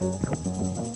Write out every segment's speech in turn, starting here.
Wake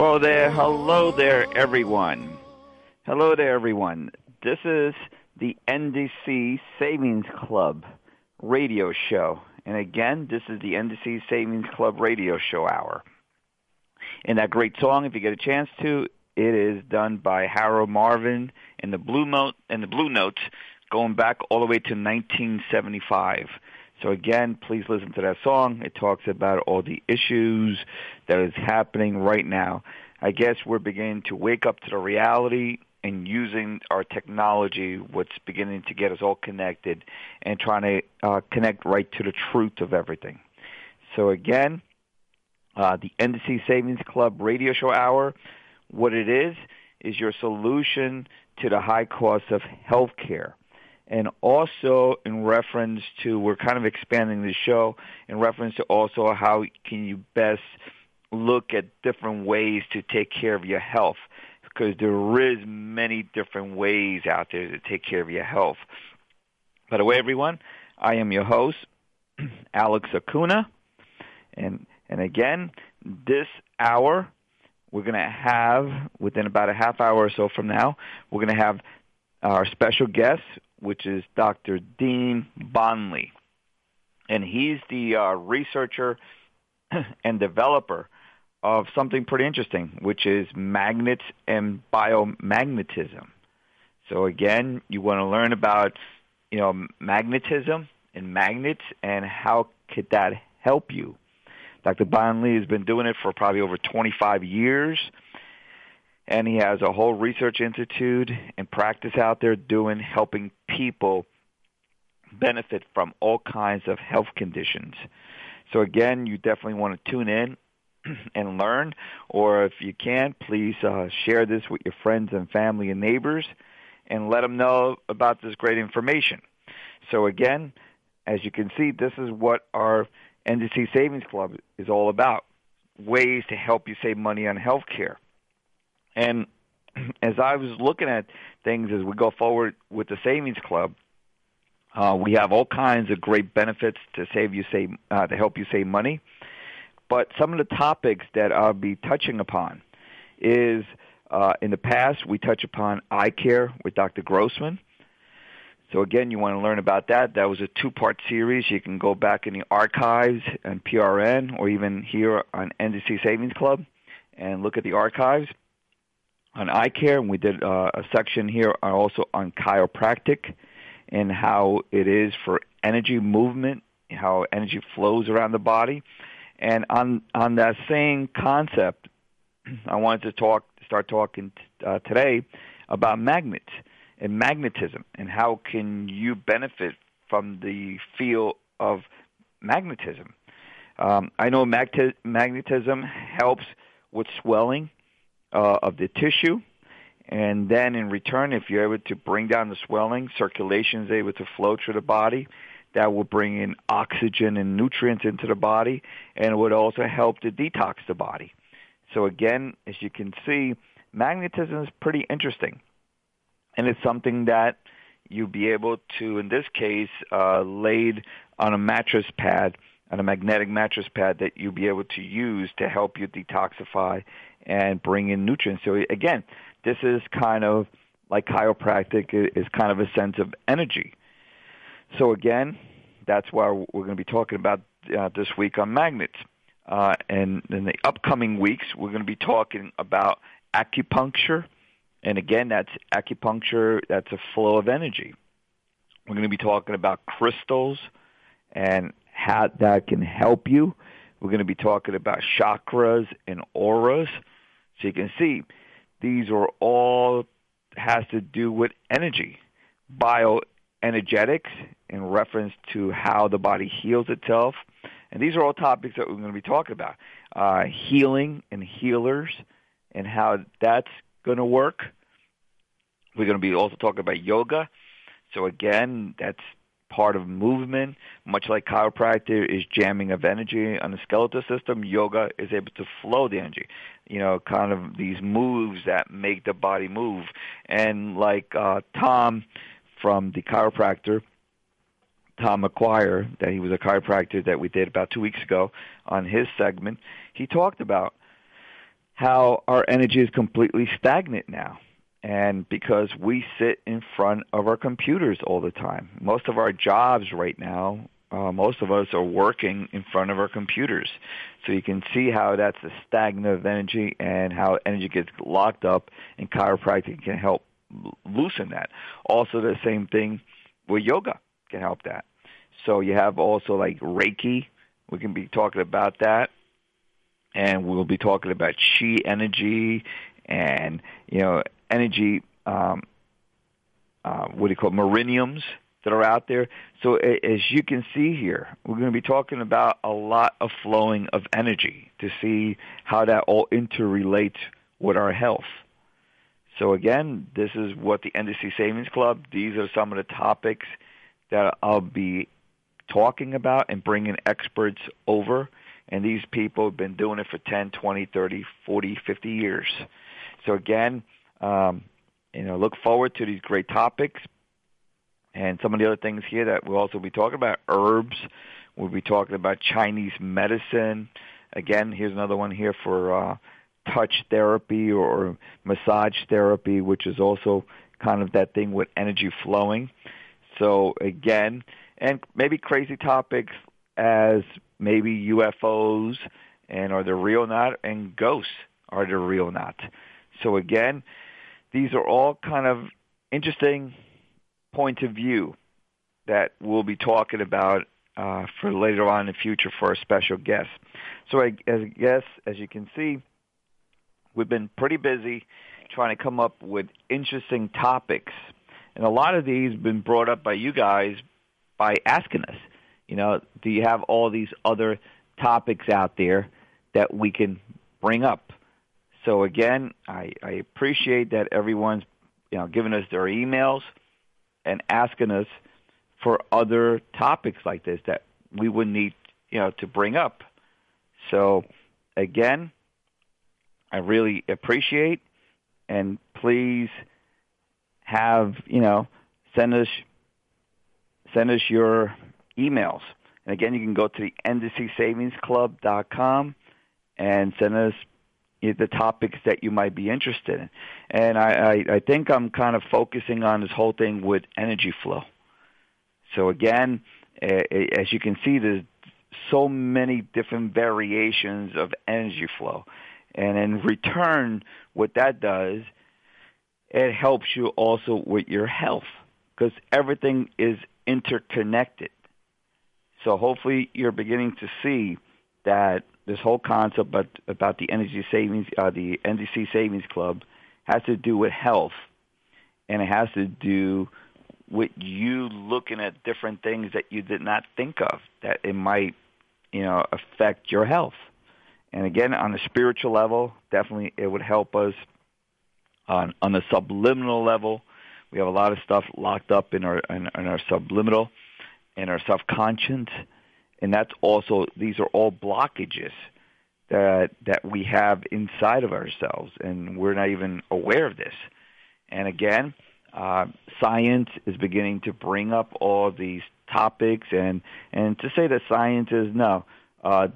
Well, there, hello there, everyone. Hello there, everyone. This is the NDC Savings Club radio show. And again, this is the NDC Savings Club radio show hour. And that great song, if you get a chance to, it is done by Harold Melvin and the Blue Note and the Blue Notes, going back all the way to 1975. So again, please listen to that song. It talks about all the issues that is happening right now. I guess we're beginning to wake up to the reality and using our technology, what's beginning to get us all connected and trying to uh, connect right to the truth of everything. So again, uh, the NDC Savings Club radio show hour, what it is, is your solution to the high cost of health care. And also in reference to, we're kind of expanding the show in reference to also how can you best look at different ways to take care of your health because there is many different ways out there to take care of your health. By the way, everyone, I am your host, Alex Acuna, and and again, this hour we're going to have within about a half hour or so from now, we're going to have our special guest, which is Dr. Dean Bonlie, and he's the uh, researcher and developer of something pretty interesting, which is magnets and biomagnetism. So again, you want to learn about, you know, magnetism and magnets and how could that help you. Dr. Bonlie has been doing it for probably over 25 years, and he has a whole research institute and practice out there doing helping people benefit from all kinds of health conditions. So again, you definitely want to tune in and learn. Or if you can, please uh, share this with your friends and family and neighbors and let them know about this great information. So again, as you can see, this is what our NDC Savings Club is all about. Ways to help you save money on health care. And as I was looking at things as we go forward with the Savings Club, uh, we have all kinds of great benefits to save you save uh, to help you save money. But some of the topics that I'll be touching upon is uh, in the past we touch upon eye care with Dr. Grossman. So again, you want to learn about that. That was a two-part series. You can go back in the archives and PRN, or even here on NDC Savings Club, and look at the archives on eye care. And we did uh, a section here also on chiropractic and how it is for energy movement, how energy flows around the body. And on on that same concept, I wanted to talk start talking uh, today about magnets and magnetism and how can you benefit from the field of magnetism. Um, I know magnetism helps with swelling uh, of the tissue, and then in return, if you're able to bring down the swelling, circulation is able to flow through the body. That will bring in oxygen and nutrients into the body, and it would also help to detox the body. So again, as you can see, magnetism is pretty interesting, and it's something that you'll be able to, in this case, uh, laid on a mattress pad, on a magnetic mattress pad that you'll be able to use to help you detoxify and bring in nutrients. So again, this is kind of like chiropractic is kind of a sense of energy. So again, that's why we're going to be talking about uh, this week on magnets. Uh, and in the upcoming weeks, we're going to be talking about acupuncture And again, that's acupuncture. That's a flow of energy. We're going to be talking about crystals and how that can help you. We're going to be talking about chakras and auras. So you can see these are all has to do with energy, bioenergetics in reference to how the body heals itself. And these are all topics that we're going to be talking about. Uh, healing and healers and how that's going to work. We're going to be also talking about yoga. So again, that's part of movement. Much like chiropractor is jamming of energy on the skeletal system, yoga is able to flow the energy. You know, kind of these moves that make the body move. And like uh, Tom from the chiropractor, Tom McQuire, that he was a chiropractor that we did about two weeks ago on his segment, he talked about how our energy is completely stagnant now and because we sit in front of our computers all the time. Most of our jobs right now, uh, most of us are working in front of our computers. So you can see how that's a stagnant of energy and how energy gets locked up and chiropractic can help loosen that. Also the same thing with yoga can help that. So you have also like Reiki. We can be talking about that. And we'll be talking about chi energy and, you know, energy, um, uh, what do you call it, meridians that are out there. So as you can see here, we're going to be talking about a lot of flowing of energy to see how that all interrelates with our health. So again, this is what the NDC Savings Club, these are some of the topics that I'll be talking about and bringing experts over. And these people have been doing it for 10, 20, 30, 40, 50 years. So again, um, you know, look forward to these great topics and some of the other things here that we'll also be talking about. Herbs. We'll be talking about Chinese medicine. Again, here's another one here for uh, touch therapy or massage therapy, which is also kind of that thing with energy flowing. So again, and maybe crazy topics as maybe UFOs and are they real or not, and ghosts are they real or not. So again, these are all kind of interesting points of view that we'll be talking about uh, for later on in the future for a special guest. So I, as guess, as you can see, we've been pretty busy trying to come up with interesting topics, and a lot of these have been brought up by you guys by asking us. You know, do you have all these other topics out there that we can bring up? So again, I, I appreciate that everyone's you know giving us their emails and asking us for other topics like this that we would need you know to bring up. So again, I really appreciate and please have you know send us send us your emails. And again, you can go to the ndcsavingsclub.com and send us the topics that you might be interested in. And I, I, I think I'm kind of focusing on this whole thing with energy flow. So again, as you can see, there's so many different variations of energy flow. And in return, what that does, it helps you also with your health because everything is interconnected. So hopefully you're beginning to see that this whole concept about, about the energy savings, uh, the NDC Savings Club, has to do with health, and it has to do with you looking at different things that you did not think of that it might, you know, affect your health. And again, on a spiritual level, definitely it would help us. On on the subliminal level, we have a lot of stuff locked up in our in, in our subliminal, in our subconscious and that's also these are all blockages that that we have inside of ourselves, and we're not even aware of this. And again, uh, science is beginning to bring up all these topics, and and to say that science is no. Uh,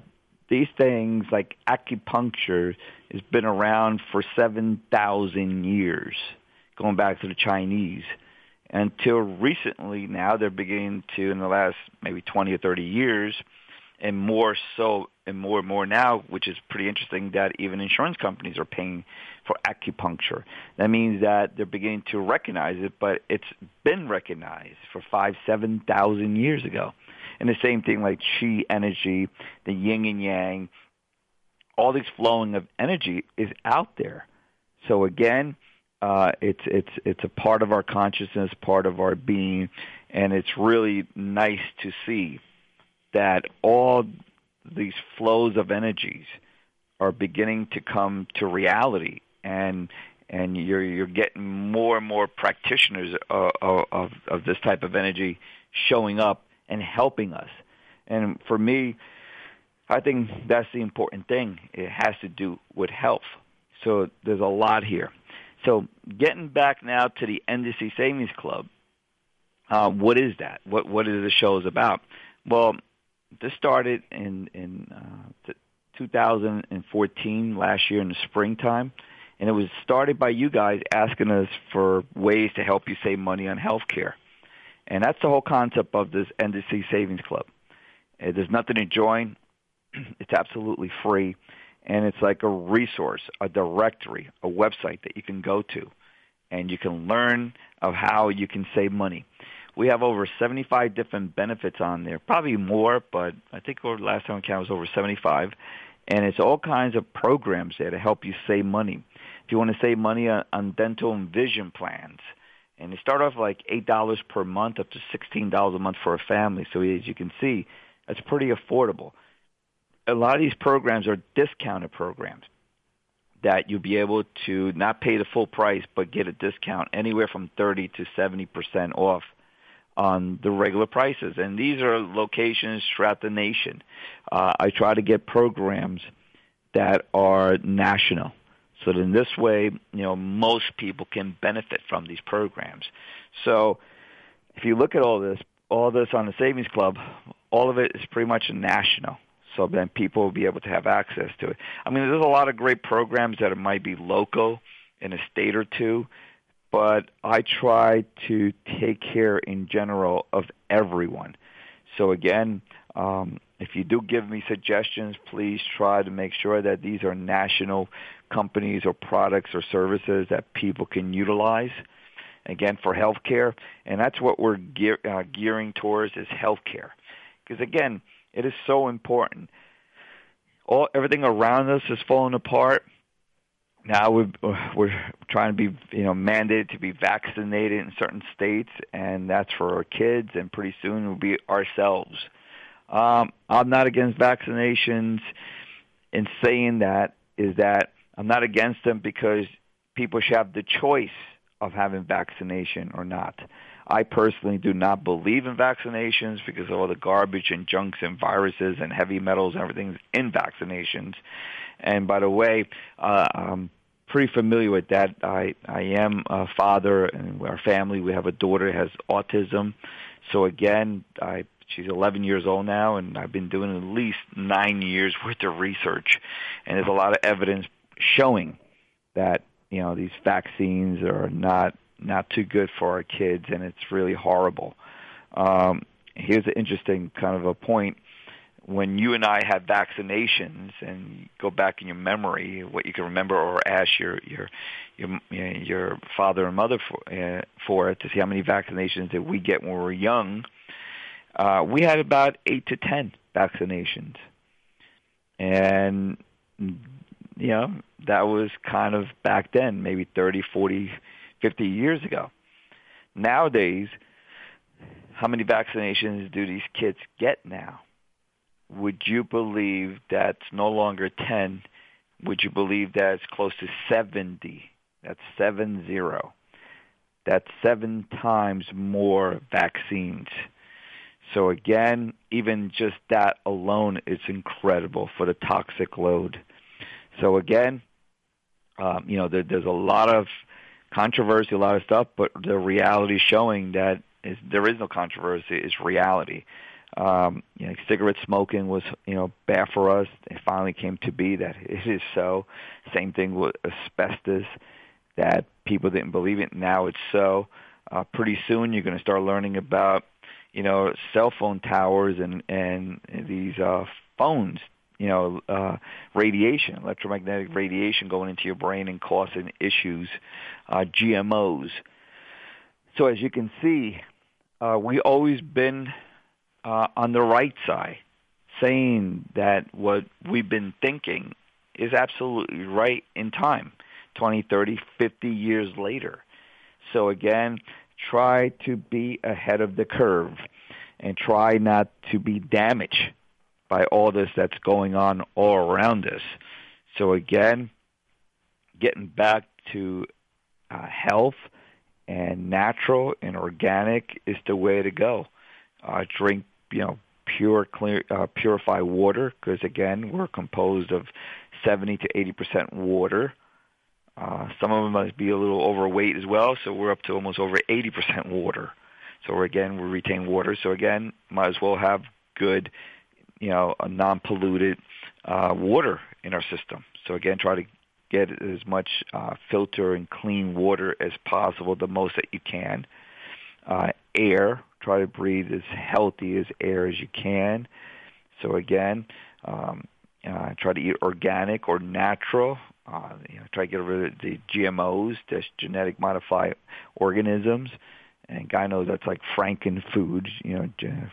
these things like acupuncture has been around for 7,000 years, going back to the Chinese until recently now they're beginning to in the last maybe 20 or 30 years and more so and more and more now, which is pretty interesting that even insurance companies are paying for acupuncture. That means that they're beginning to recognize it, but it's been recognized for five, seven thousand years ago. And the same thing like chi energy, the yin and yang, all this flowing of energy is out there. So again, uh, it's it's it's a part of our consciousness, part of our being, and it's really nice to see that all these flows of energies are beginning to come to reality, and and you're you're getting more and more practitioners of, of of this type of energy showing up and helping us. And for me, I think that's the important thing. It has to do with health. So there's a lot here. So getting back now to the NDC Savings Club, uh, what is that? What what is the show is about? Well, this started in in uh, 2014 last year in the springtime, and it was started by you guys asking us for ways to help you save money on health care. And that's the whole concept of this NDC Savings Club. Uh, there's nothing to join. It's absolutely free. And it's like a resource, a directory, a website that you can go to. And you can learn of how you can save money. We have over 75 different benefits on there, probably more, but I think over the last time I counted was over 75. And it's all kinds of programs there to help you save money. If you want to save money on, dental and vision plans, and they start off like eight dollars per month up to sixteen dollars a month for a family. So as you can see, that's pretty affordable. A lot of these programs are discounted programs that you'll be able to not pay the full price but get a discount anywhere from 30 to 70% off on the regular prices. And these are locations throughout the nation. Uh, I try to get programs that are national so in this way, you know, most people can benefit from these programs. So if you look at all this, all this on the Savings Club, all of it is pretty much national. So then people will be able to have access to it. I mean, there's a lot of great programs that might be local in a state or two, but I try to take care in general of everyone. So again, um, if you do give me suggestions, please try to make sure that these are national companies or products or services that people can utilize. Again, for healthcare, and that's what we're gear, uh, gearing towards is healthcare, because again, it is so important. All everything around us is falling apart. Now we're we're trying to be you know mandated to be vaccinated in certain states, and that's for our kids, and pretty soon will be ourselves. Um, I'm not against vaccinations. In saying that, is that I'm not against them because people should have the choice of having vaccination or not. I personally do not believe in vaccinations because of all the garbage and junks and viruses and heavy metals and everything in vaccinations. And by the way, uh, I'm pretty familiar with that. I I am a father, and our family we have a daughter who has autism. So again, I she's 11 years old now, and I've been doing at least nine years worth of research, and there's a lot of evidence showing that you know these vaccines are not not too good for our kids, and it's really horrible. Um, here's an interesting kind of a point. When you and I had vaccinations, and go back in your memory, what you can remember, or ask your your your your father and mother for uh, for it to see how many vaccinations did we get when we were young. Uh, we had about eight to ten vaccinations, and you know, that was kind of back then, maybe 30, 40, 50 years ago. Nowadays, how many vaccinations do these kids get now? Would you believe that's no longer 10? Would you believe that it's close to 70? That's seven zero. That's seven times more vaccines. So again, even just that alone is incredible for the toxic load. So again, um, you know, there, there's a lot of controversy, a lot of stuff, but the reality showing that is, there is no controversy is reality. Um, you know, cigarette smoking was, you know, bad for us. It finally came to be that it is so. Same thing with asbestos, that people didn't believe it. Now it's so. Uh, pretty soon you're going to start learning about, you know, cell phone towers and and these uh, phones, you know, uh, radiation, electromagnetic radiation going into your brain and causing issues, uh, GMOs. So as you can see, uh, we always been uh, on the right side, saying that what we've been thinking is absolutely right in time, 20, 30, 50 years later. So again, try to be ahead of the curve and try not to be damaged by all this that's going on all around us. So again, getting back to uh, health and natural and organic is the way to go. Uh, drink, you know, pure, clear, uh, purified water because again, we're composed of 70 to 80 percent water. Uh, some of them must be a little overweight as well, so we're up to almost over 80 percent water. So again, we retain water. So again, might as well have good, you know, a non-polluted uh, water in our system. So again, try to get as much uh, filter and clean water as possible, the most that you can. Uh, air, try to breathe as healthy as air as you can. So again, um, uh, try to eat organic or natural. Uh, you know, try to get rid of the GMOs, the genetic modified organisms. And guy knows that's like Franken food, you know,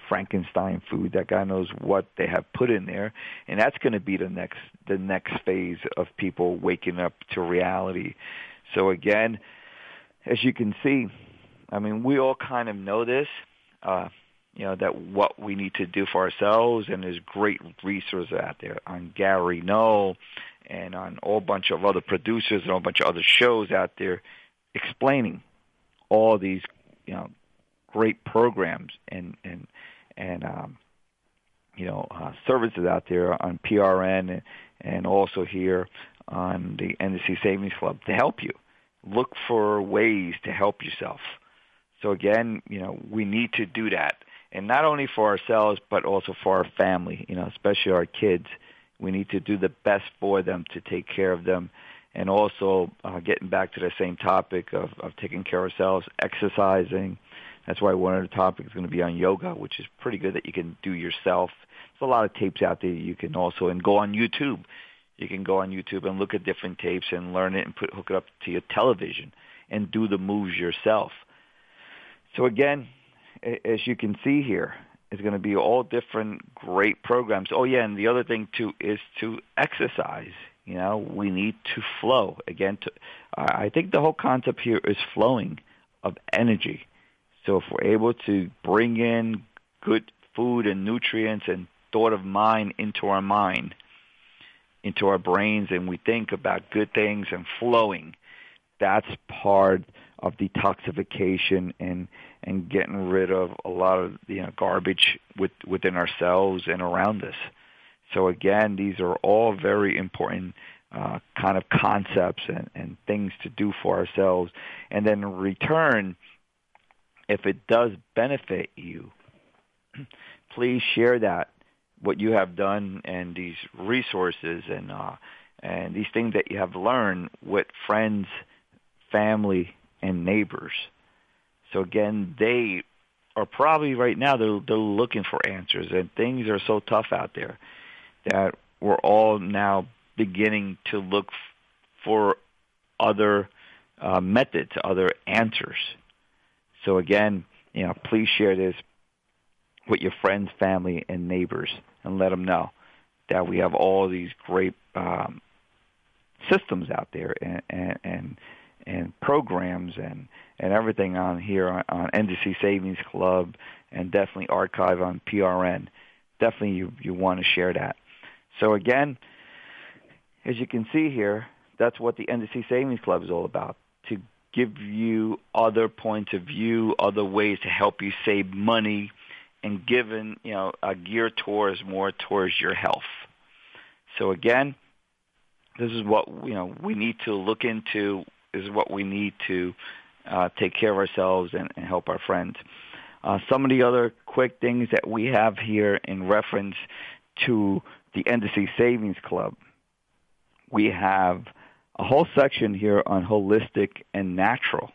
Frankenstein food. That guy knows what they have put in there, and that's going to be the next the next phase of people waking up to reality. So again, as you can see, I mean, we all kind of know this, uh, you know, that what we need to do for ourselves, and there's great resources out there on Gary Null and on a whole bunch of other producers and a whole bunch of other shows out there explaining all these you know great programs and and and um, you know uh, services out there on PRN and, and also here on the NDC Savings Club to help you. Look for ways to help yourself. So again, you know, we need to do that, and not only for ourselves but also for our family. You know, especially our kids. We need to do the best for them to take care of them and also uh, getting back to the same topic of, of taking care of ourselves, exercising. That's why one of the topics is going to be on yoga, which is pretty good that you can do yourself. There's a lot of tapes out there you can also, and go on YouTube. You can go on YouTube and look at different tapes and learn it and put hook it up to your television and do the moves yourself. So again, as you can see here, it's going to be all different great programs. Oh yeah, and the other thing too is to exercise. You know, we need to flow again. To I think the whole concept here is flowing of energy. So if we're able to bring in good food and nutrients and thought of mind into our mind, into our brains, and we think about good things and flowing, that's part of detoxification and and getting rid of a lot of you know garbage with, within ourselves and around us. So again, these are all very important uh, kind of concepts and, and things to do for ourselves. And then in return, if it does benefit you, please share that what you have done and these resources and uh, and these things that you have learned with friends, family, and neighbors. So again, they are probably right now they're, they're looking for answers, and things are so tough out there that we're all now beginning to look for other uh, methods, other answers. So again, you know, please share this with your friends, family, and neighbors, and let them know that we have all these great um, systems out there and, and and and programs and and everything on here on, NDC Savings Club and definitely archive on PRN. Definitely, you you want to share that. So again, as you can see here, that's what the NDC Savings Club is all about, to give you other points of view, other ways to help you save money, and given, you know, a gear towards more towards your health. So again, this is what, you know, we need to look into, is what we need to uh, take care of ourselves and, and help our friends. Uh, some of the other quick things that we have here in reference to the NDC Savings Club. We have a whole section here on holistic and natural.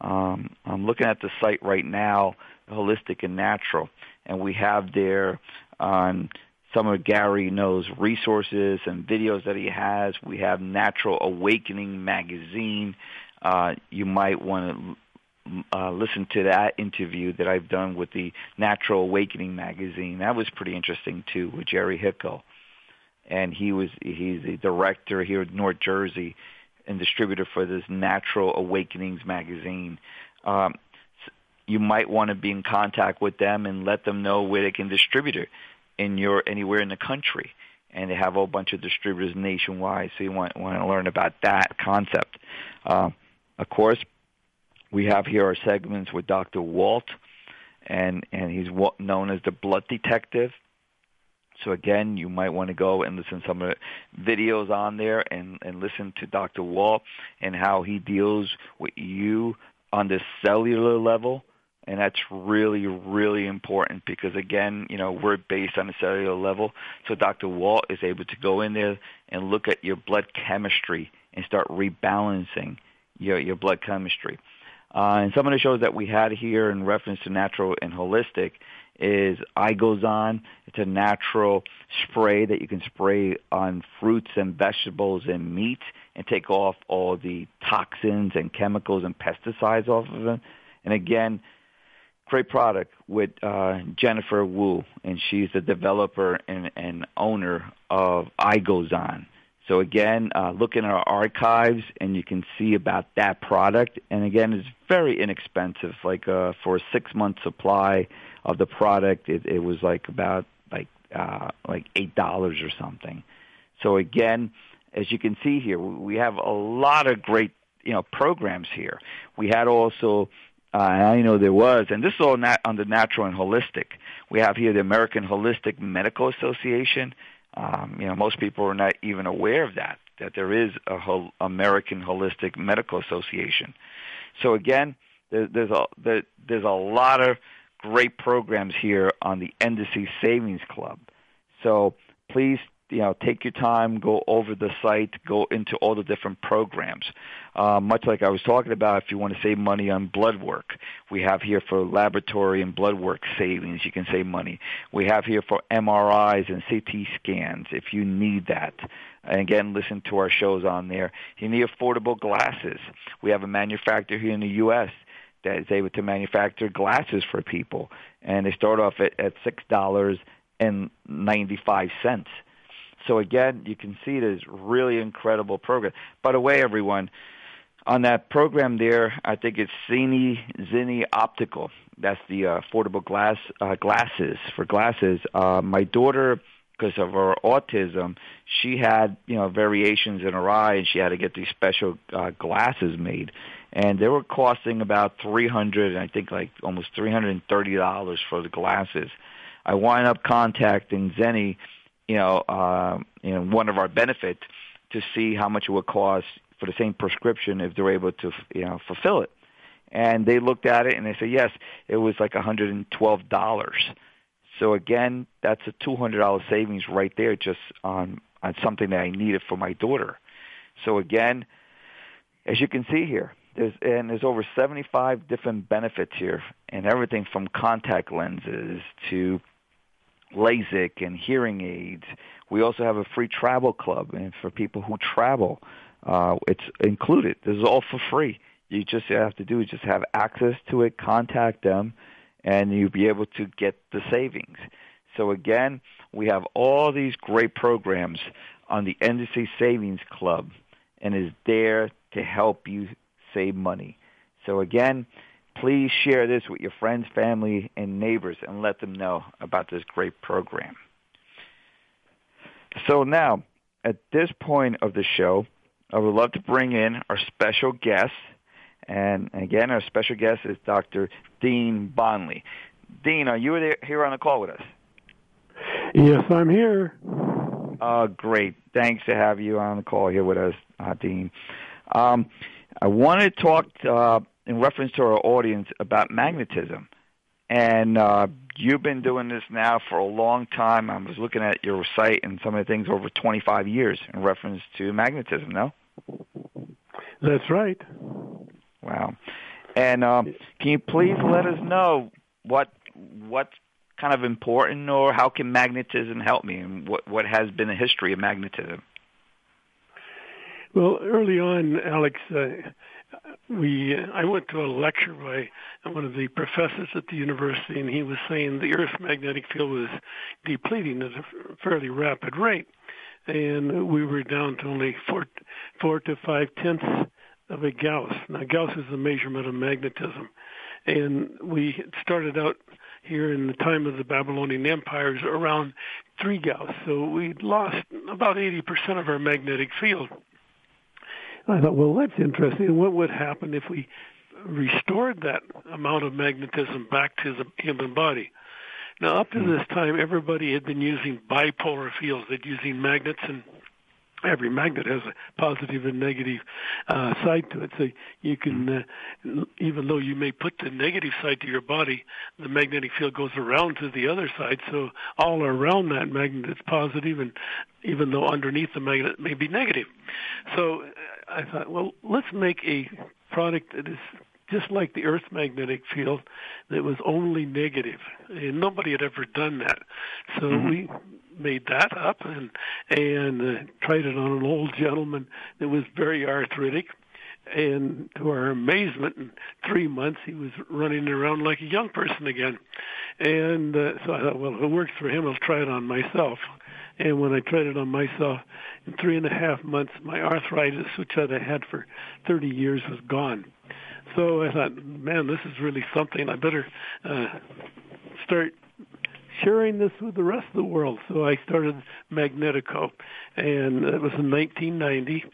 Um, I'm looking at the site right now, Holistic and Natural, and we have there on some of Gary Null's resources and videos that he has. We have Natural Awakening magazine. Uh, you might want to uh, listen to that interview that I've done with the Natural Awakening magazine. That was pretty interesting too with Jerry Hickel, and he was he's the director here in North Jersey and distributor for this Natural Awakenings magazine. Um, you might want to be in contact with them and let them know where they can distribute it in your anywhere in the country. And they have a whole bunch of distributors nationwide, so you want want to learn about that concept. Uh, of course, we have here our segments with Dr. Walt, and and he's known as the Blood Detective. So again, you might want to go and listen to some of the videos on there and, and listen to Dr. Walt and how he deals with you on the cellular level and that's really really important because again you know we're based on a cellular level so dr walt is able to go in there and look at your blood chemistry and start rebalancing your your blood chemistry uh, and some of the shows that we had here in reference to natural and holistic is igozan it's a natural spray that you can spray on fruits and vegetables and meat and take off all the toxins and chemicals and pesticides off of them. And again great product with uh, Jennifer Wu, and she's the developer and, and owner of iGoes So again, uh, look in our archives, and you can see about that product. And again, it's very inexpensive. Like uh, for a six month supply of the product, it, it was like about like uh, like eight dollars or something. So again, as you can see here, we have a lot of great you know programs here. We had also uh, I know there was, and this is all nat- under natural and holistic. We have here the American Holistic Medical Association. Um, you know, most people are not even aware of that, that there is a Hol- American Holistic Medical Association. So again, there, there's a there, there's a lot of great programs here on the NDC Savings Club. So please you know, take your time, go over the site, go into all the different programs. Uh, much like I was talking about, if you want to save money on blood work, we have here for laboratory and blood work savings, you can save money. We have here for MRIs and CT scans if you need that. And again, listen to our shows on there. You need affordable glasses. We have a manufacturer here in the U.S. that is able to manufacture glasses for people, and they start off at, at six dollars and ninety five cents. So again, you can see this really incredible program. By the way, everyone, on that program there, I think it's Zenni Zenni Optical. That's the uh, affordable glass uh, glasses for glasses. Uh, my daughter, because of her autism, she had you know variations in her eye, and she had to get these special uh, glasses made, and they were costing about three hundred, I think like almost three hundred and thirty dollars for the glasses. I wind up contacting Zenni you know, uh, you know, one of our benefits to see how much it would cost for the same prescription if they're able to, you know, fulfill it. And they looked at it and they said, yes, it was like $112. So again, that's a $200 savings right there just on, on something that I needed for my daughter. So again, as you can see here, there's, and there's over 75 different benefits here and everything from contact lenses to LASIK and hearing aids. We also have a free travel club, and for people who travel, uh, it's included. This is all for free. You just have to do is just have access to it, contact them, and you'll be able to get the savings. So again, we have all these great programs on the NDC Savings Club, and is there to help you save money. So again, Please share this with your friends, family, and neighbors and let them know about this great program. So now, at this point of the show, I would love to bring in our special guest. And again, our special guest is Dr. Dean Bonlie. Dean, are you here on the call with us? Yes, I'm here. Uh, great. Thanks to have you on the call here with us, uh, Dean. Um, I want to talk uh, in reference to our audience about magnetism. And uh, you've been doing this now for a long time. I was looking at your site and some of the things over 25 years in reference to magnetism, no? That's right. Wow. And um, can you please let us know what what's kind of important, or how can magnetism help me, and what what has been the history of magnetism? Well, early on, Alex, uh, we I went to a lecture by one of the professors at the university, and he was saying the Earth's magnetic field was depleting at a fairly rapid rate, and we were down to only four four to five tenths of a Gauss. Now, Gauss is the measurement of magnetism, and we started out here in the time of the Babylonian empires around three Gauss. So we lost about 80% of our magnetic field. I thought, well, that's interesting. What would happen if we restored that amount of magnetism back to the human body? Now, up to hmm. this time, everybody had been using bipolar fields. They'd using magnets and every magnet has a positive and negative uh, side to it. So you can, uh, even though you may put the negative side to your body, the magnetic field goes around to the other side. So all around that magnet is positive, and even though underneath the magnet may be negative. So I thought, well, let's make a product that is just like the Earth's magnetic field that was only negative. And nobody had ever done that. So mm-hmm. we made that up and and uh, tried it on an old gentleman that was very arthritic. And to our amazement, in three months he was running around like a young person again. And uh, so I thought, well, if it works for him, I'll try it on myself. And when I tried it on myself, in three and a half months, my arthritis, which I'd had for 30 years, was gone. So I thought, man, this is really something. I better uh, start sharing this with the rest of the world. So I started Magnetico, and it was in 1990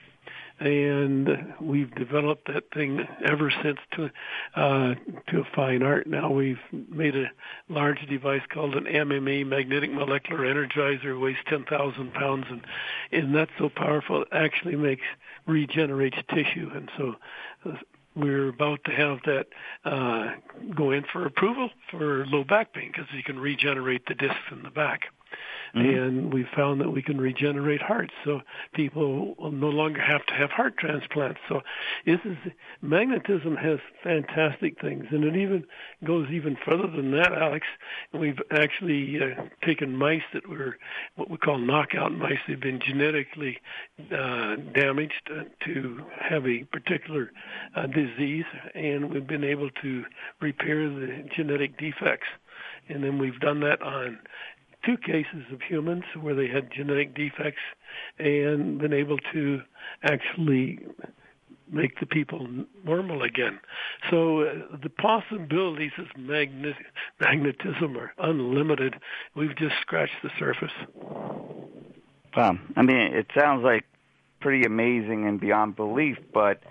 and we've developed that thing ever since to uh, to a fine art. Now we've made a large device called an MME, magnetic molecular energizer, weighs 10,000 pounds, and and that's so powerful it actually makes regenerates tissue, and so. Uh, we're about to have that uh, go in for approval for low back pain because you can regenerate the discs in the back. Mm-hmm. And we found that we can regenerate hearts, so people will no longer have to have heart transplants. So this is magnetism has fantastic things, and it even goes even further than that, Alex. We've actually uh, taken mice that were what we call knockout mice. They've been genetically uh, damaged uh, to have a particular uh, disease, and we've been able to repair the genetic defects and then we've done that on two cases of humans where they had genetic defects and been able to actually make the people normal again. So uh, the possibilities of magnet- magnetism are unlimited. We've just scratched the surface. Wow. I mean, it sounds like pretty amazing and beyond belief, but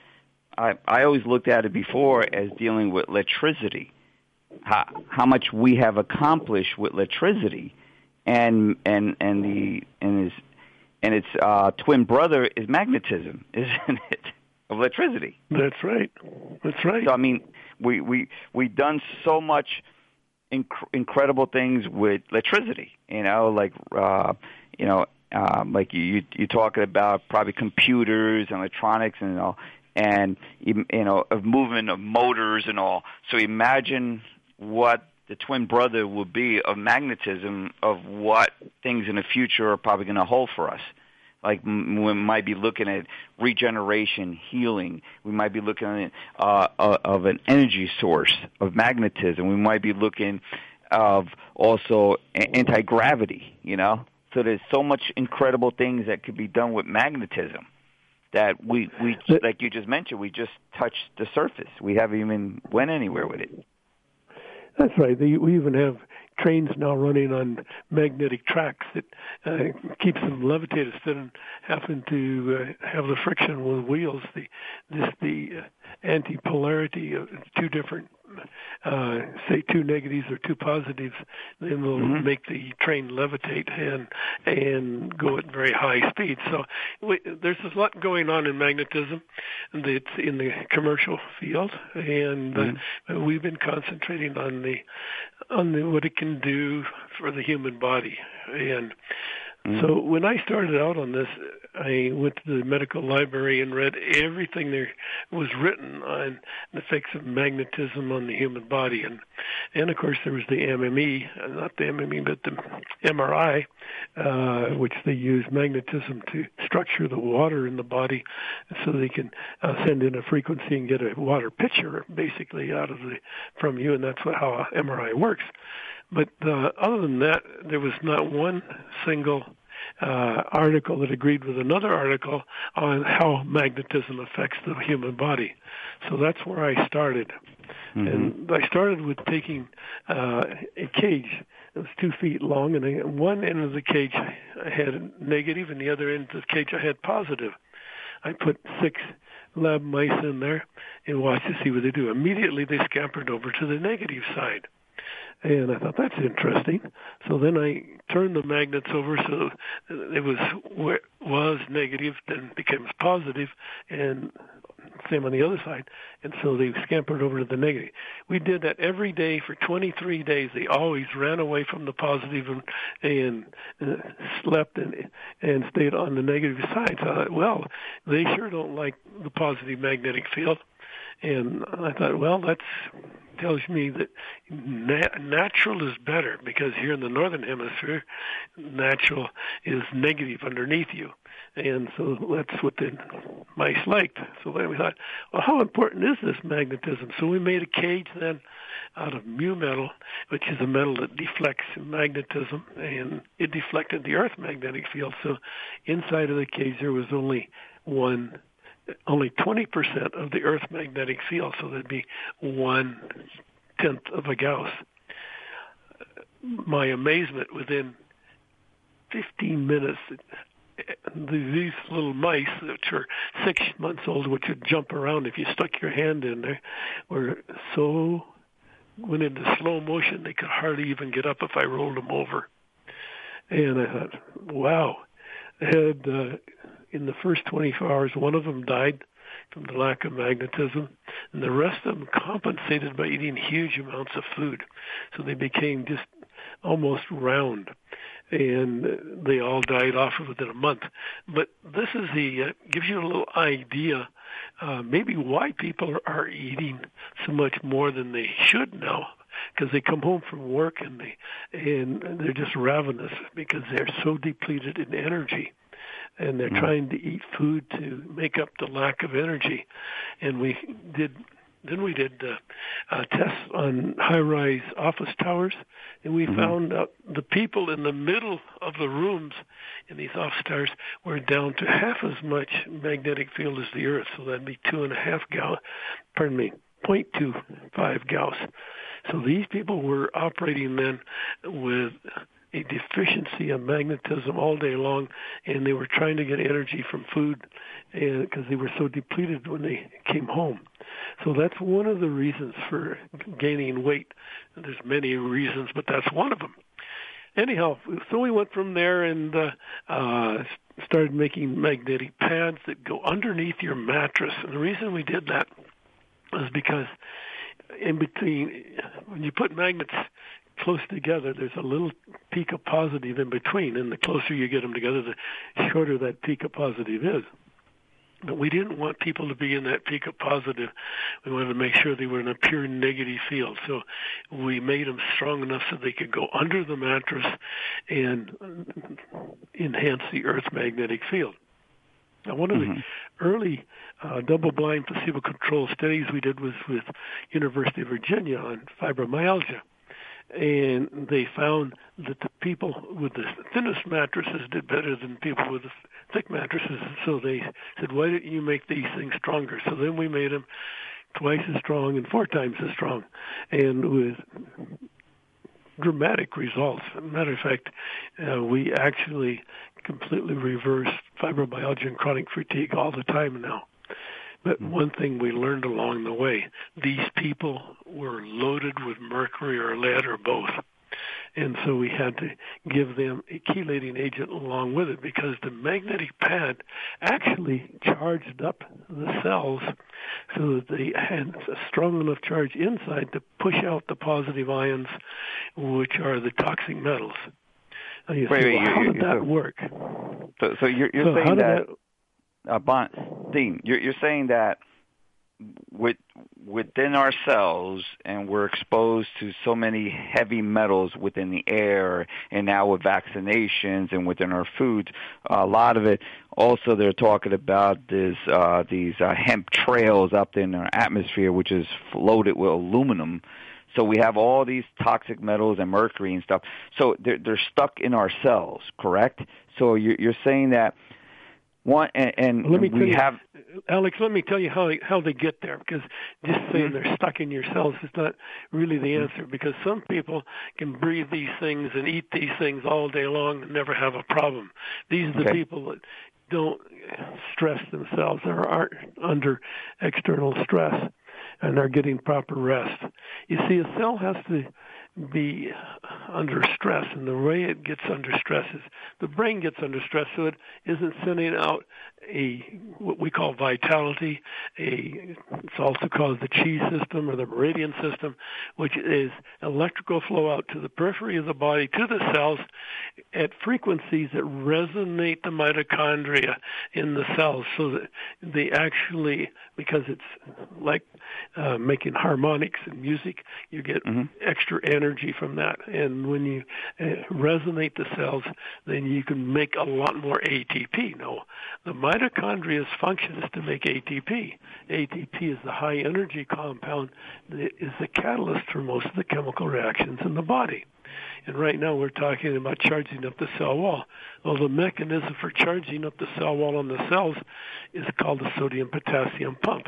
I, I always looked at it before as dealing with electricity. How, how much we have accomplished with electricity and and and the and his and its uh, twin brother is magnetism, isn't it? Of electricity. That's right. That's right. So I mean, we we we've done so much inc- incredible things with electricity. You know, like uh, you know, um, like you, you you're talking about probably computers and electronics and all, and you know, of movement of motors and all. So imagine what the twin brother will be of magnetism of what things in the future are probably going to hold for us. Like we might be looking at regeneration, healing. We might be looking at uh, uh, of an energy source of magnetism. We might be looking of also anti gravity. You know, so there's so much incredible things that could be done with magnetism that we we like you just mentioned. We just touched the surface. We haven't even went anywhere with it. That's right. They, we even have trains now running on magnetic tracks that uh, keeps them levitated instead of having to uh, have the friction with wheels. The this the uh, anti-polarity of two different uh, say two negatives or two positives, then we'll mm-hmm. make the train levitate and and go at very high speed. So we, there's a lot going on in magnetism that's in the commercial field, and uh, mm-hmm. uh, we've been concentrating on the on the, what it can do for the human body and Mm-hmm. So when I started out on this, I went to the medical library and read everything there was written on the effects of magnetism on the human body, and and of course there was the MME, uh, not the MME, but the MRI, uh, which they use magnetism to structure the water in the body, so they can uh, send in a frequency and get a water picture basically out of the from you, and that's how MRI works. But uh, other than that, there was not one single uh, article that agreed with another article on how magnetism affects the human body. So that's where I started. Mm-hmm. And I started with taking uh, a cage that was two feet long, and I, one end of the cage I had negative, and the other end of the cage I had positive. I put six lab mice in there and watched to see what they do. Immediately they scampered over to the negative side. And I thought that's interesting. So then I turned the magnets over so it was was negative, then becomes positive, and same on the other side. And so they scampered over to the negative. We did that every day for 23 days. They always ran away from the positive and, and uh, slept and and stayed on the negative side. So I thought, well, they sure don't like the positive magnetic field. And I thought, well, that's tells me that nat- natural is better because here in the northern hemisphere, natural is negative underneath you, and so that's what the mice liked. So then we thought, well, how important is this magnetism? So we made a cage then out of mu metal, which is a metal that deflects magnetism, and it deflected the Earth magnetic field. So inside of the cage there was only one only 20% of the Earth's magnetic field, so that'd be one tenth of a Gauss. My amazement within 15 minutes, these little mice, which are six months old, which would jump around if you stuck your hand in there, were so went into slow motion they could hardly even get up if I rolled them over. And I thought, wow. Had uh, in the first 24 hours, one of them died from the lack of magnetism, and the rest of them compensated by eating huge amounts of food. So they became just almost round, and they all died off within a month. But this is the uh, gives you a little idea, uh, maybe why people are, eating so much more than they should now because they come home from work and they and they're just ravenous because they're so depleted in energy and they're mm-hmm. trying to eat food to make up the lack of energy. And we did then we did uh, uh, tests on high-rise office towers, and we mm-hmm. found out the people in the middle of the rooms in these office towers were down to half as much magnetic field as the Earth, so that'd be two and a half Gauss. Pardon me, 0.25 Gauss. So these people were operating then with a deficiency of magnetism all day long, and they were trying to get energy from food because they were so depleted when they came home. So that's one of the reasons for gaining weight. There's many reasons, but that's one of them. Anyhow, so we went from there and uh, uh, started making magnetic pads that go underneath your mattress. And the reason we did that was because in between, when you put magnets close together, there's a little peak of positive in between, and the closer you get them together, the shorter that peak of positive is. But we didn't want people to be in that peak of positive. We wanted to make sure they were in a pure negative field. So we made them strong enough so they could go under the mattress and enhance the Earth's magnetic field. Now, one of mm-hmm. the early uh, double-blind placebo-controlled studies we did was with University of Virginia on fibromyalgia and they found that the people with the thinnest mattresses did better than people with the thick mattresses. So they said, "Why don't you make these things stronger?" So then we made them twice as strong and four times as strong, and with dramatic results. Matter of fact, uh, we actually completely reversed fibromyalgia and chronic fatigue all the time now. But mm-hmm. one thing we learned along the way, these people were loaded with mercury or lead or both. And so we had to give them a chelating agent along with it because the magnetic pad actually charged up the cells so that they had a strong enough charge inside to push out the positive ions, which are the toxic metals. you wait, say, wait, well, how did that so, work? So, so you're, you're so saying that, that uh, bon, Dean, you're, you're saying that with, within ourselves, and we're exposed to so many heavy metals within the air, and now with vaccinations and within our foods, a lot of it. Also, they're talking about this uh, these uh, chemtrails up in our atmosphere, which is loaded with aluminum. So we have all these toxic metals and mercury and stuff. So they're, they're stuck in our cells, correct? So you're, you're saying that one, and, and let me we you, have Alex. Let me tell you how how they get there, because just saying mm-hmm. they're stuck in your cells is not really the answer. Because some people can breathe these things and eat these things all day long and never have a problem. These are the okay. people that don't stress themselves or aren't under external stress and are getting proper rest. You see, a cell has to be under stress, and the way it gets under stress is the brain gets under stress, so it isn't sending out a what we call vitality. A it's also called the chi system or the meridian system, which is electrical flow out to the periphery of the body to the cells at frequencies that resonate the mitochondria in the cells, so that they actually because it's like uh, making harmonics and music, you get mm-hmm. extra energy from that, and when you uh, resonate the cells, then you can make a lot more ATP. No, the mitochondria's function is to make ATP. ATP is the high energy compound that is the catalyst for most of the chemical reactions in the body. And right now we're talking about charging up the cell wall. Well, the mechanism for charging up the cell wall on the cells is called the sodium potassium pump.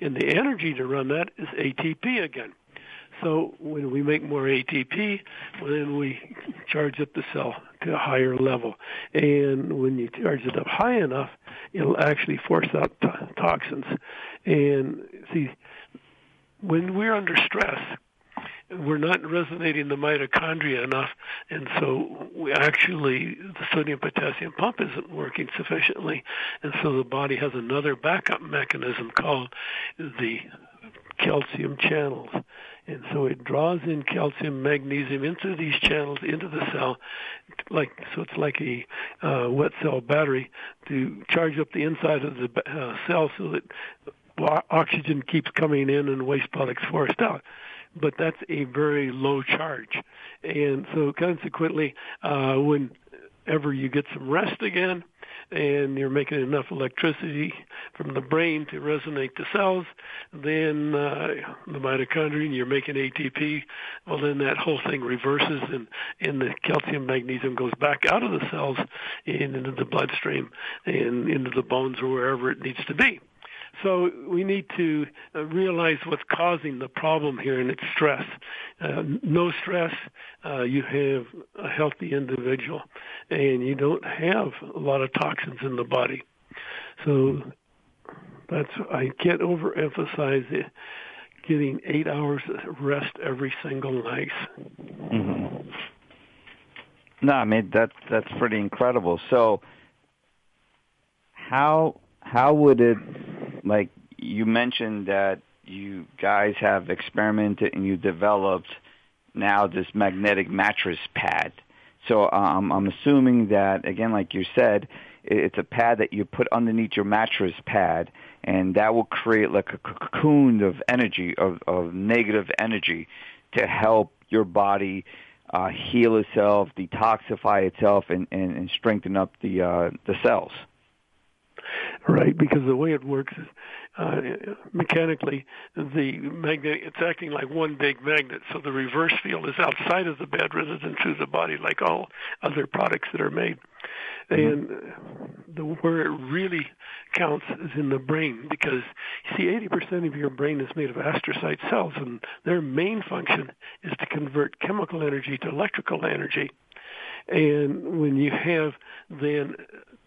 And the energy to run that is ATP again. So when we make more ATP, then we charge up the cell to a higher level. And when you charge it up high enough, it'll actually force out to- toxins. And see, when we're under stress, we're not resonating the mitochondria enough, and so we actually the sodium potassium pump isn't working sufficiently, and so the body has another backup mechanism called the calcium channels. And so it draws in calcium, magnesium into these channels, into the cell, like so it's like a uh, wet cell battery to charge up the inside of the uh, cell so that oxygen keeps coming in and waste products forced out. But that's a very low charge, and so consequently, uh, whenever you get some rest again, and you're making enough electricity from the brain to resonate the cells, then uh, the mitochondria, and you're making ATP. Well, then that whole thing reverses, and, and the calcium magnesium goes back out of the cells and into the bloodstream and into the bones or wherever it needs to be. So we need to uh, realize what's causing the problem here, and it's stress. Uh, no stress, uh, you have a healthy individual, and you don't have a lot of toxins in the body. So that's I can't overemphasize it. Getting eight hours of rest every single night. Mm-hmm. No, I mean that's that's pretty incredible. So how how would it like you mentioned that you guys have experimented and you developed now this magnetic mattress pad. So um, I'm assuming that again, like you said, it's a pad that you put underneath your mattress pad, and that will create like a cocoon of energy, of, of negative energy, to help your body uh, heal itself, detoxify itself, and, and, and strengthen up the uh, the cells right? Because the way it works is uh, mechanically, the magnet it's acting like one big magnet. So the reverse field is outside of the bed rather than through the body, like all other products that are made. Mm-hmm. And the where it really counts is in the brain because you see 80% of your brain is made of astrocyte cells and their main function is to convert chemical energy to electrical energy. And when you have then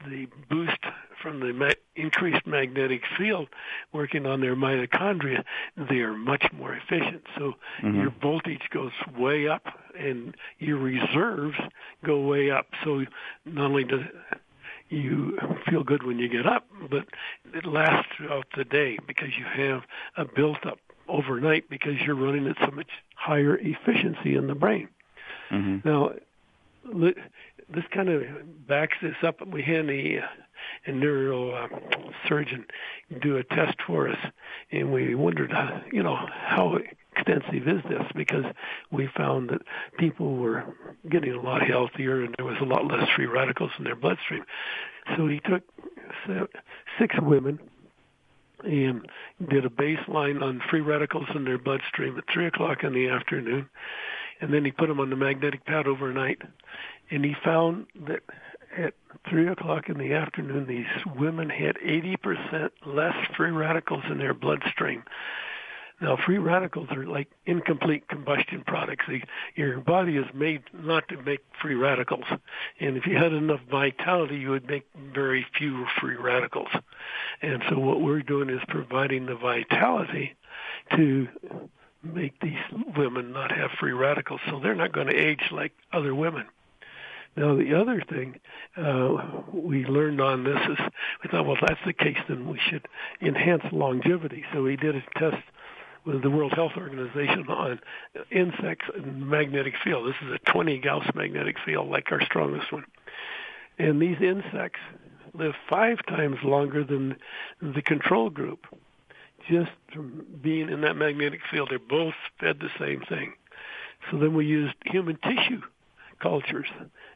the boost from the ma- increased magnetic field working on their mitochondria, they are much more efficient. So mm-hmm. your voltage goes way up and your reserves go way up. So not only does you feel good when you get up, but it lasts throughout the day because you have a built up overnight because you're running at so much higher efficiency in the brain. Mm-hmm. Now, this kind of backs this up. We had a, a neurosurgeon do a test for us, and we wondered, uh, you know, how extensive is this? Because we found that people were getting a lot healthier, and there was a lot less free radicals in their bloodstream. So he took six women and did a baseline on free radicals in their bloodstream at three o'clock in the afternoon, and then he put them on the magnetic pad overnight, and he found that at three o'clock in the afternoon, these women had 80% less free radicals in their bloodstream now, free radicals are like incomplete combustion products. your body is made not to make free radicals. And if you had enough vitality, you would make very few free radicals. And so what we're doing is providing the vitality to make these women not have free radicals so they're not going to age like other women. Now, the other thing uh, we learned on this is we thought, well, if that's the case, then we should enhance longevity. So we did a test with the World Health Organization on insects and magnetic field. This is a 20 Gauss magnetic field, like our strongest one. And these insects live five times longer than the control group, just from being in that magnetic field. They're both fed the same thing. So then we used human tissue cultures,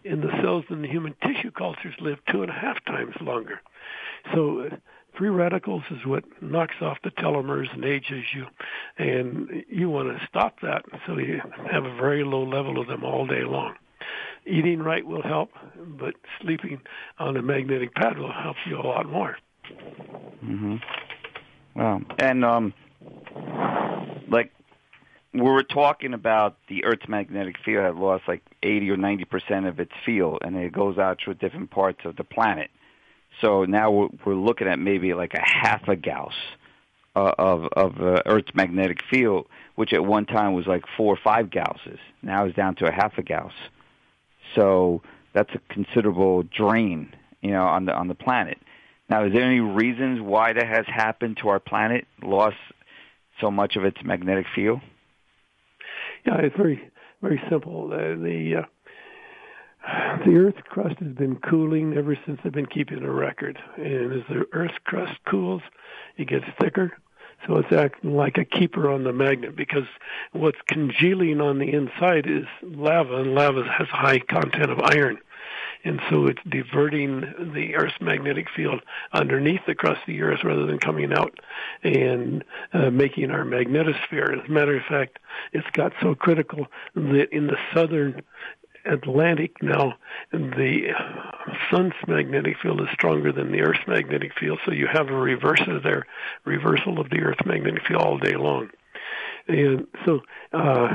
and the cells in the human tissue cultures live two and a half times longer. So free radicals is what knocks off the telomeres and ages you, and you want to stop that so you have a very low level of them all day long. Eating right will help, but sleeping on a magnetic pad will help you a lot more. Mhm. Well, and um, like we were talking about the Earth's magnetic field had lost like 80 or 90 percent of its field, and it goes out through different parts of the planet. So now we're, we're looking at maybe like a half a Gauss uh, of of uh, Earth's magnetic field, which at one time was like four or five Gausses. Now it's down to a half a Gauss. So that's a considerable drain, you know, on the on the planet. Now, is there any reasons why that has happened to our planet? Lost so much of its magnetic field? Yeah, it's very very simple. Uh, the uh, the Earth's crust has been cooling ever since they've been keeping a record. And as the Earth's crust cools, it gets thicker. So it's acting like a keeper on the magnet because what's congealing on the inside is lava, and lava has a high content of iron. And so it's diverting the Earth's magnetic field underneath the crust of the Earth rather than coming out and uh, making our magnetosphere. As a matter of fact, it's got so critical that in the southern Atlantic now, the sun's magnetic field is stronger than the Earth's magnetic field, so you have a reversal there, reversal of the Earth's magnetic field all day long. And so uh,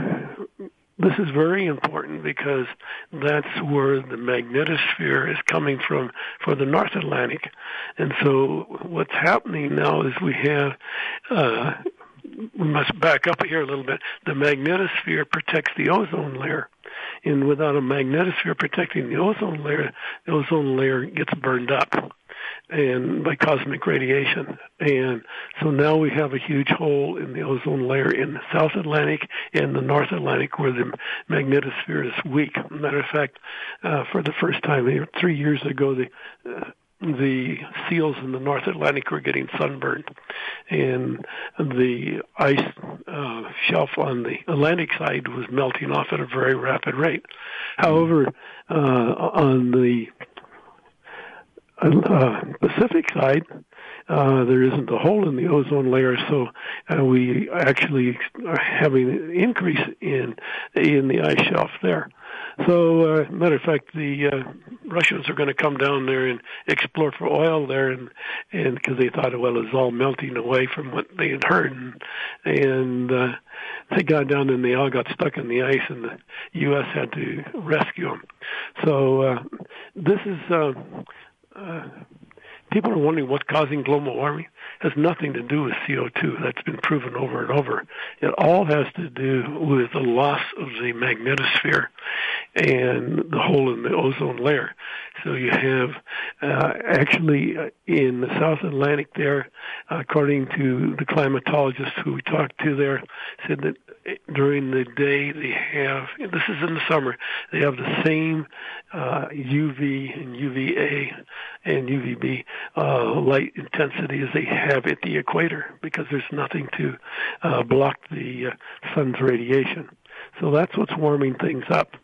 this is very important because that's where the magnetosphere is coming from for the North Atlantic. And so what's happening now is we have uh, we must back up here a little bit. The magnetosphere protects the ozone layer and without a magnetosphere protecting the ozone layer, the ozone layer gets burned up and by cosmic radiation. And so now we have a huge hole in the ozone layer in the South Atlantic and the North Atlantic where the magnetosphere is weak. Matter of fact, uh, for the first time three years ago, the uh, the seals in the North Atlantic were getting sunburned, and the ice uh, shelf on the Atlantic side was melting off at a very rapid rate. However, uh, on the uh, Pacific side, uh, there isn't a hole in the ozone layer, so uh, we actually are having an increase in in the ice shelf there. So, uh, matter of fact, the uh, Russians are going to come down there and explore for oil there, and and because they thought, well, it was all melting away from what they had heard, and, and uh, they got down and they all got stuck in the ice, and the U.S. had to rescue them. So, uh, this is. Uh, uh, people are wondering what's causing global warming. It has nothing to do with CO2. That's been proven over and over. It all has to do with the loss of the magnetosphere. And the hole in the ozone layer. So you have uh, actually uh, in the South Atlantic there, according to the climatologists who we talked to there, said that during the day they have this is in the summer they have the same uh, UV and UVA and UVB uh, light intensity as they have at the equator because there's nothing to uh, block the uh, sun's radiation. So that's what's warming things up.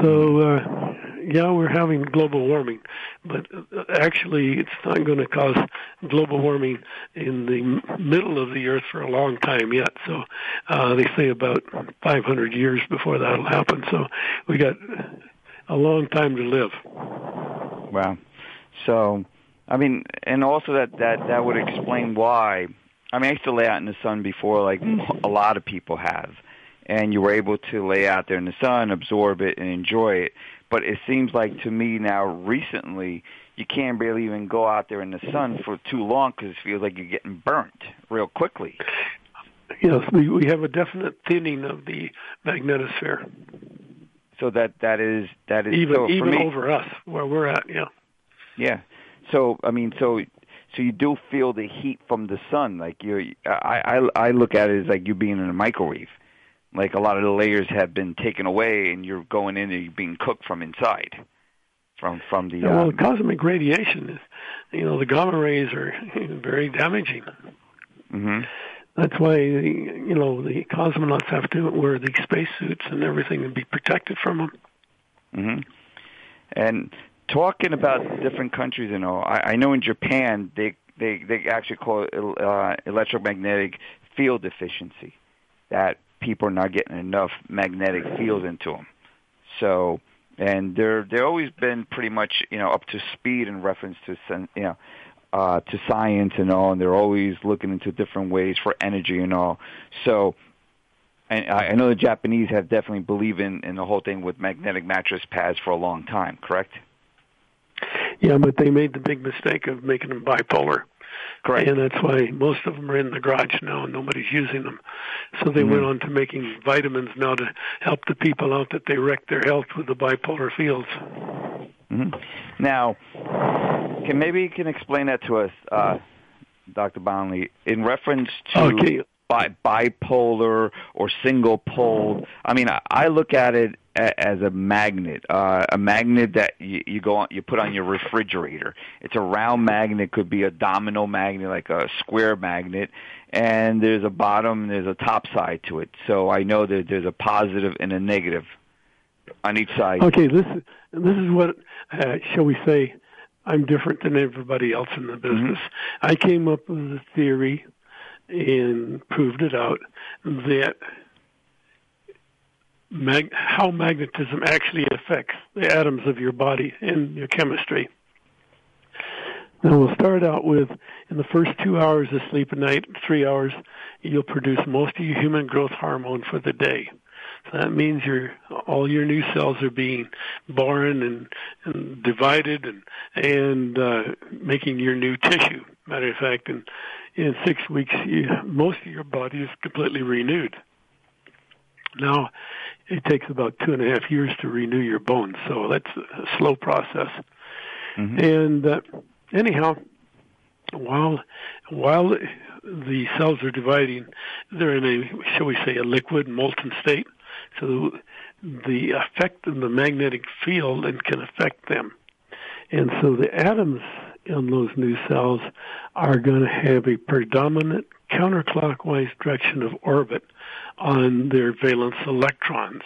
So uh, yeah, we're having global warming, but uh, actually it's not going to cause global warming in the middle of the Earth for a long time yet. So uh, they say about 500 years before that'll happen. So we got a long time to live. Wow. So, I mean, and also that that that would explain why. I mean, I used to lay out in the sun before, like a lot of people have and you were able to lay out there in the sun, absorb it, and enjoy it. But it seems like to me now, recently, you can't really even go out there in the sun for too long because it feels like you're getting burnt real quickly. Yes, we we have a definite thinning of the magnetosphere. So that that is that is even so even me, over us where we're at. Yeah. Yeah. So I mean, so so you do feel the heat from the sun. Like you, I I I look at it as like you being in a microwave like a lot of the layers have been taken away and you're going in and you're being cooked from inside. From from the yeah, well the cosmic radiation is you know the gamma rays are very damaging. Mhm that's why you know the cosmonauts have to wear the spacesuits and everything and be protected from them mhm and talking about different countries you know i i know in japan they they they actually call it uh electromagnetic field deficiency that people are not getting enough magnetic fields into them. So, and they're they're always been pretty much you know up to speed in reference to you know uh, to science and all, and they're always looking into different ways for energy and all. So, and I know the Japanese have definitely believed in in the whole thing with magnetic mattress pads for a long time. Correct? Yeah, but they made the big mistake of making them bipolar. Correct. And that's why most of them are in the garage now and nobody's using them. So they mm-hmm. went on to making vitamins now to help the people out that they wreck their health with the bipolar fields. Mm-hmm. Now, can maybe you can explain that to us, uh, Dr. Bonlie, in reference to okay. bi- bipolar or single pole. I mean, I, I look at it as a magnet, uh, a magnet that you, you go on, you put on your refrigerator. It's a round magnet, could be a domino magnet, like a square magnet, and there's a bottom, and there's a top side to it. So I know that there's a positive and a negative on each side. Okay, this this is what uh, shall we say? I'm different than everybody else in the mm-hmm. business. Mm-hmm. I came up with a theory and proved it out that mag- how magnetism actually affects the atoms of your body and your chemistry. Now we'll start out with in the first two hours of sleep a night, three hours, you'll produce most of your human growth hormone for the day. So that means your all your new cells are being born and, and divided and and uh, making your new tissue. Matter of fact, in in six weeks, you, most of your body is completely renewed. Now, it takes about two and a half years to renew your bones, so that's a slow process. Mm-hmm. And uh, anyhow, while while the cells are dividing, they're in a shall we say a liquid molten state. So the effect of the magnetic field and can affect them. And so the atoms in those new cells are going to have a predominant counterclockwise direction of orbit on their valence electrons.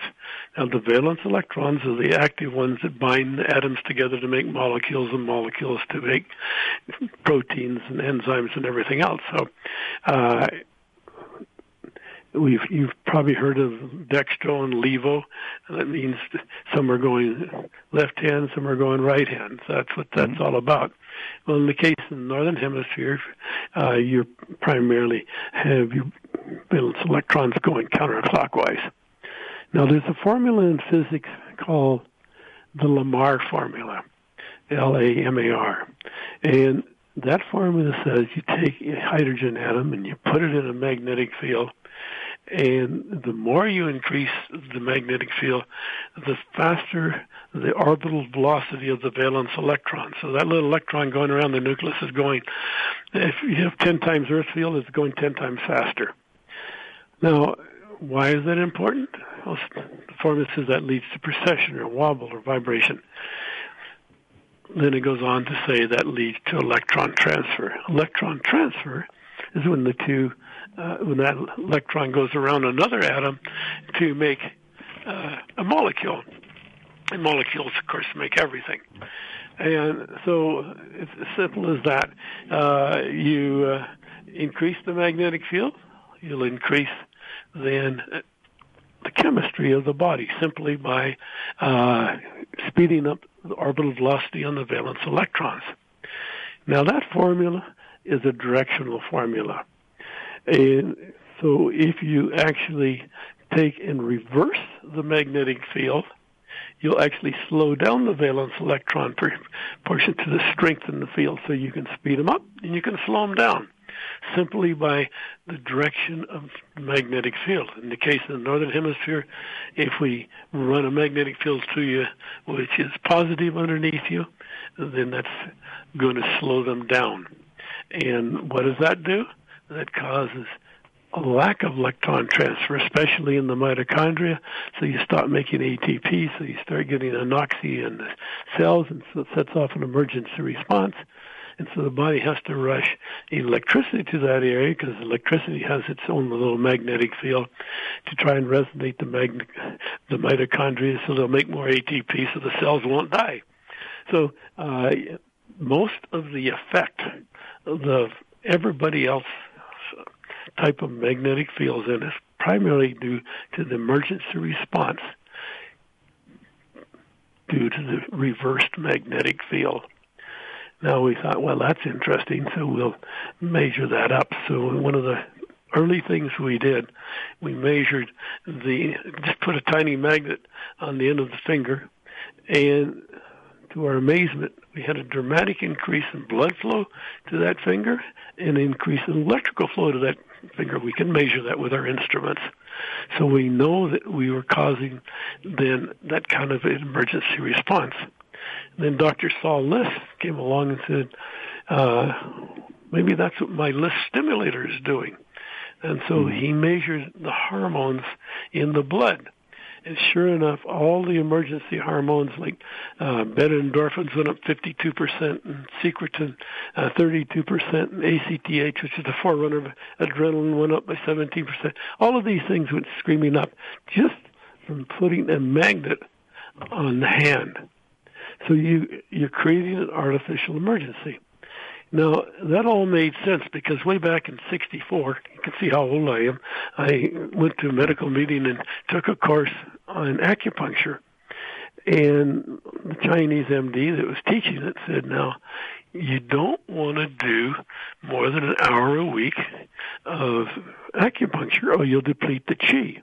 Now, the valence electrons are the active ones that bind atoms together to make molecules and molecules to make proteins and enzymes and everything else. So, uh, we've you've probably heard of dextro and levo. And that means some are going left hand, some are going right hand. So that's what that's mm-hmm. all about. Well, in the case of the northern hemisphere, uh, you primarily have your valence electrons going counterclockwise. Now, there's a formula in physics called the Lamar formula, L-A-M-A-R, and that formula says you take a hydrogen atom and you put it in a magnetic field And the more you increase the magnetic field, the faster the orbital velocity of the valence electron. So that little electron going around the nucleus is going, if you have 10 times Earth field, it's going 10 times faster. Now, why is that important? Well, the formula says that leads to precession or wobble or vibration. Then it goes on to say that leads to electron transfer. Electron transfer is when the two, uh, when that electron goes around another atom to make uh, a molecule. And molecules, of course, make everything. And so it's as simple as that. Uh, you uh, increase the magnetic field, you'll increase then the chemistry of the body simply by uh, speeding up the orbital velocity on the valence electrons. Now that formula is a directional formula. And so if you actually take and reverse the magnetic field, you'll actually slow down the valence electron portion to strengthen the field so you can speed them up and you can slow them down simply by the direction of magnetic field. In the case of the northern hemisphere, if we run a magnetic field through you which is positive underneath you, then that's going to slow them down. And what does that do? That causes a lack of electron transfer, especially in the mitochondria. So you stop making ATP, so you start getting anoxia in the cells, and so it sets off an emergency response. And so the body has to rush electricity to that area because electricity has its own little magnetic field to try and resonate the, mag- the mitochondria so they'll make more ATP so the cells won't die. So uh, most of the effect of everybody else type of magnetic fields in is primarily due to the emergency response due to the reversed magnetic field. Now we thought, well, that's interesting, so we'll measure that up. So one of the early things we did, we measured the, just put a tiny magnet on the end of the finger, and to our amazement, we had a dramatic increase in blood flow to that finger and an increase in electrical flow to that finger. We can measure that with our instruments. So we know that we were causing then that kind of an emergency response. Then Dr. Saul Liss came along and said, uh, maybe that's what my Liss stimulator is doing. And so mm-hmm. he measured the hormones in the blood. And sure enough, all the emergency hormones like uh, beta endorphins went up 52%, and secretin uh, 32%, and ACTH, which is the forerunner of adrenaline, went up by 17%. All of these things went screaming up just from putting a magnet on the hand. So you you're creating an artificial emergency. Now that all made sense because way back in '64, you can see how old I am. I went to a medical meeting and took a course on acupuncture, and the Chinese MD that was teaching it said, "Now, you don't want to do more than an hour a week of acupuncture, or you'll deplete the qi."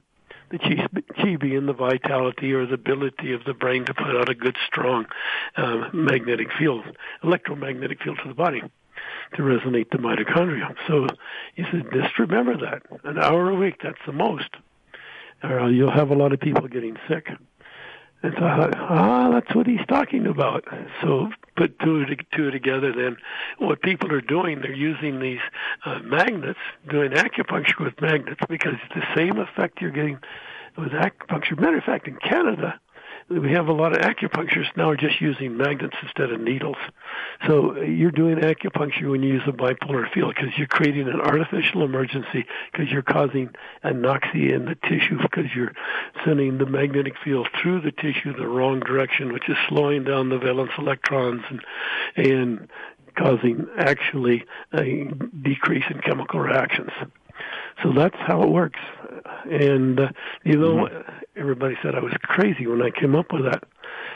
The chi being the vitality or the ability of the brain to put out a good, strong uh, magnetic field, electromagnetic field to the body to resonate the mitochondria. So he said, just remember that. An hour a week, that's the most. Or you'll have a lot of people getting sick. And so I thought, ah, that's what he's talking about. So put two two together. Then what people are doing, they're using these uh, magnets, doing acupuncture with magnets because it's the same effect you're getting with acupuncture. Matter of fact, in Canada, we have a lot of acupuncturists now are just using magnets instead of needles. So you're doing acupuncture when you use a bipolar field because you're creating an artificial emergency because you're causing anoxia in the tissue because you're sending the magnetic field through the tissue in the wrong direction, which is slowing down the valence electrons and and causing actually a decrease in chemical reactions. So that's how it works. And uh, you know, mm-hmm. everybody said I was crazy when I came up with that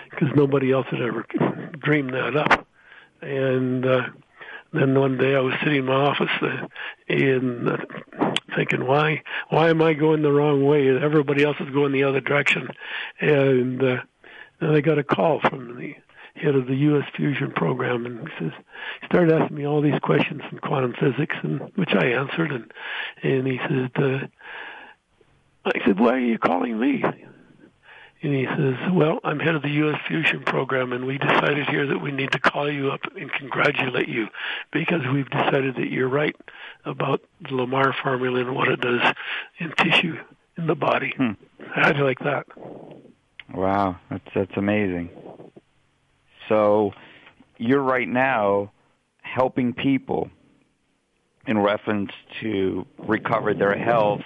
because nobody else had ever dreamed that up. And uh, then one day I was sitting in my office uh, and uh, thinking, why, why am I going the wrong way? Everybody else is going the other direction. And uh, then I got a call from the head of the U.S. Fusion program, and he says he started asking me all these questions in quantum physics, and which I answered, and and he said, uh, I said, why are you calling me? And he says, well, I'm head of the U.S. Fusion program, and we decided here that we need to call you up and congratulate you because we've decided that you're right about the Lamar formula and what it does in tissue in the body. Hmm. How'd you like that? Wow, that's that's amazing. So you're right now helping people in reference to recover their health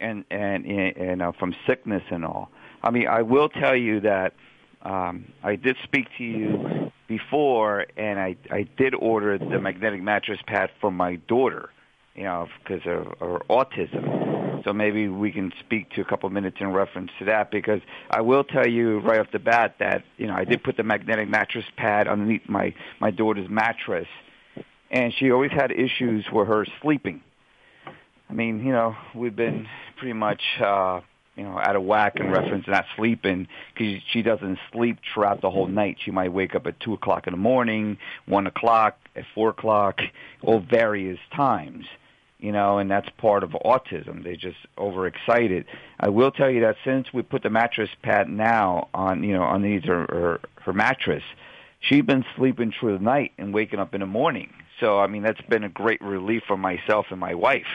and and and uh, from sickness and all. I mean, I will tell you that um, I did speak to you before, and I I did order the magnetic mattress pad for my daughter, you know, because of her autism. So maybe we can speak to a couple minutes in reference to that because I will tell you right off the bat that you know I did put the magnetic mattress pad underneath my my daughter's mattress, and she always had issues with her sleeping. I mean, you know, we've been pretty much uh, you know out of whack in reference to not sleeping because she doesn't sleep throughout the whole night. She might wake up at two o'clock in the morning, one o'clock, at four o'clock, all various times you know, and that's part of autism. They're just overexcited. I will tell you that since we put the mattress pad now on, you know, underneath her, her, her mattress, she's been sleeping through the night and waking up in the morning. So, I mean, that's been a great relief for myself and my wife.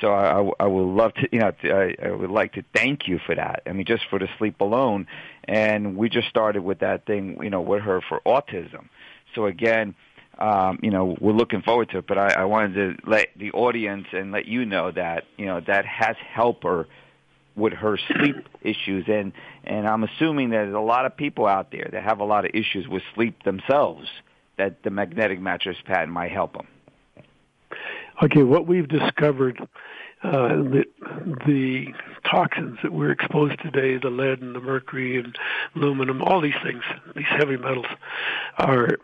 So I, I would love to, you know, I, I would like to thank you for that. I mean, just for the sleep alone. And we just started with that thing, you know, with her for autism. So again, um, you know, we're looking forward to it. But I, I wanted to let the audience and let you know that you know that has helped her with her sleep issues, and and I'm assuming there's a lot of people out there that have a lot of issues with sleep themselves. That the magnetic mattress pad might help them. Okay, what we've discovered uh, the, the toxins that we're exposed to today, the lead and the mercury and aluminum, all these things, these heavy metals, are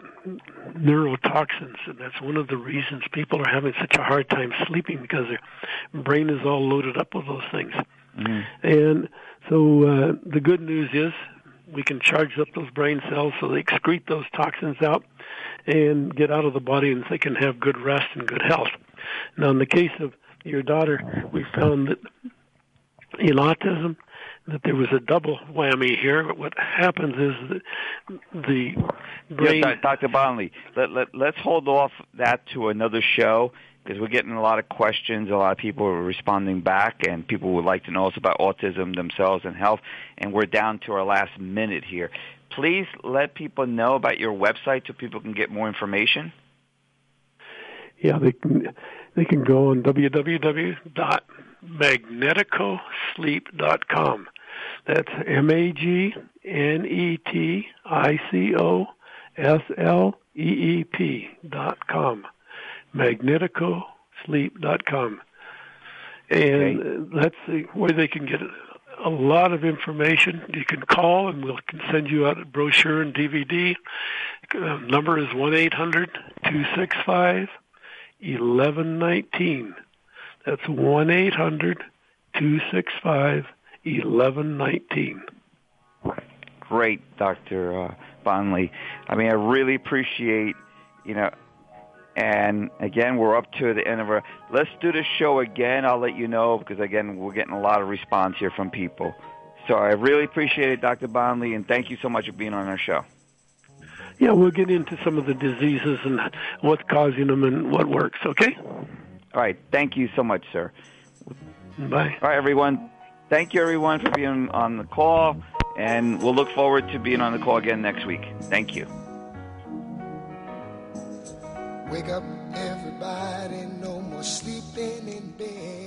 neurotoxins, and that's one of the reasons people are having such a hard time sleeping because their brain is all loaded up with those things. Mm-hmm. And so uh, the good news is we can charge up those brain cells so they excrete those toxins out and get out of the body and they can have good rest and good health. Now, in the case of your daughter, we found that in autism, that there was a double whammy here. But what happens is that the brain. Uh, yeah, Dr. Bonlie, let, let, let's hold off that to another show because we're getting a lot of questions. A lot of people are responding back, and people would like to know us about autism themselves and health. And we're down to our last minute here. Please let people know about your website so people can get more information. Yeah, they can they can go on www.magneticosleep.com. That's M A G N E T I C O S L E E P dot com. Magneticosleep.com. And okay. that's the, where they can get a lot of information. You can call and we'll can send you out a brochure and DVD. Uh, number is one eight hundred two six five 1119. That's 1 800 265 1119. Great, Dr. Uh, Bonlie. I mean, I really appreciate, you know, and again, we're up to the end of our. Let's do the show again. I'll let you know because again, we're getting a lot of response here from people. So I really appreciate it, Dr. Bonlie, and thank you so much for being on our show yeah, we'll get into some of the diseases and what's causing them and what works. Okay. All right. Thank you so much, sir. Bye. All right, everyone. Thank you, everyone, for being on the call, and we'll look forward to being on the call again next week. Thank you. Wake up, everybody. No more sleeping in bed.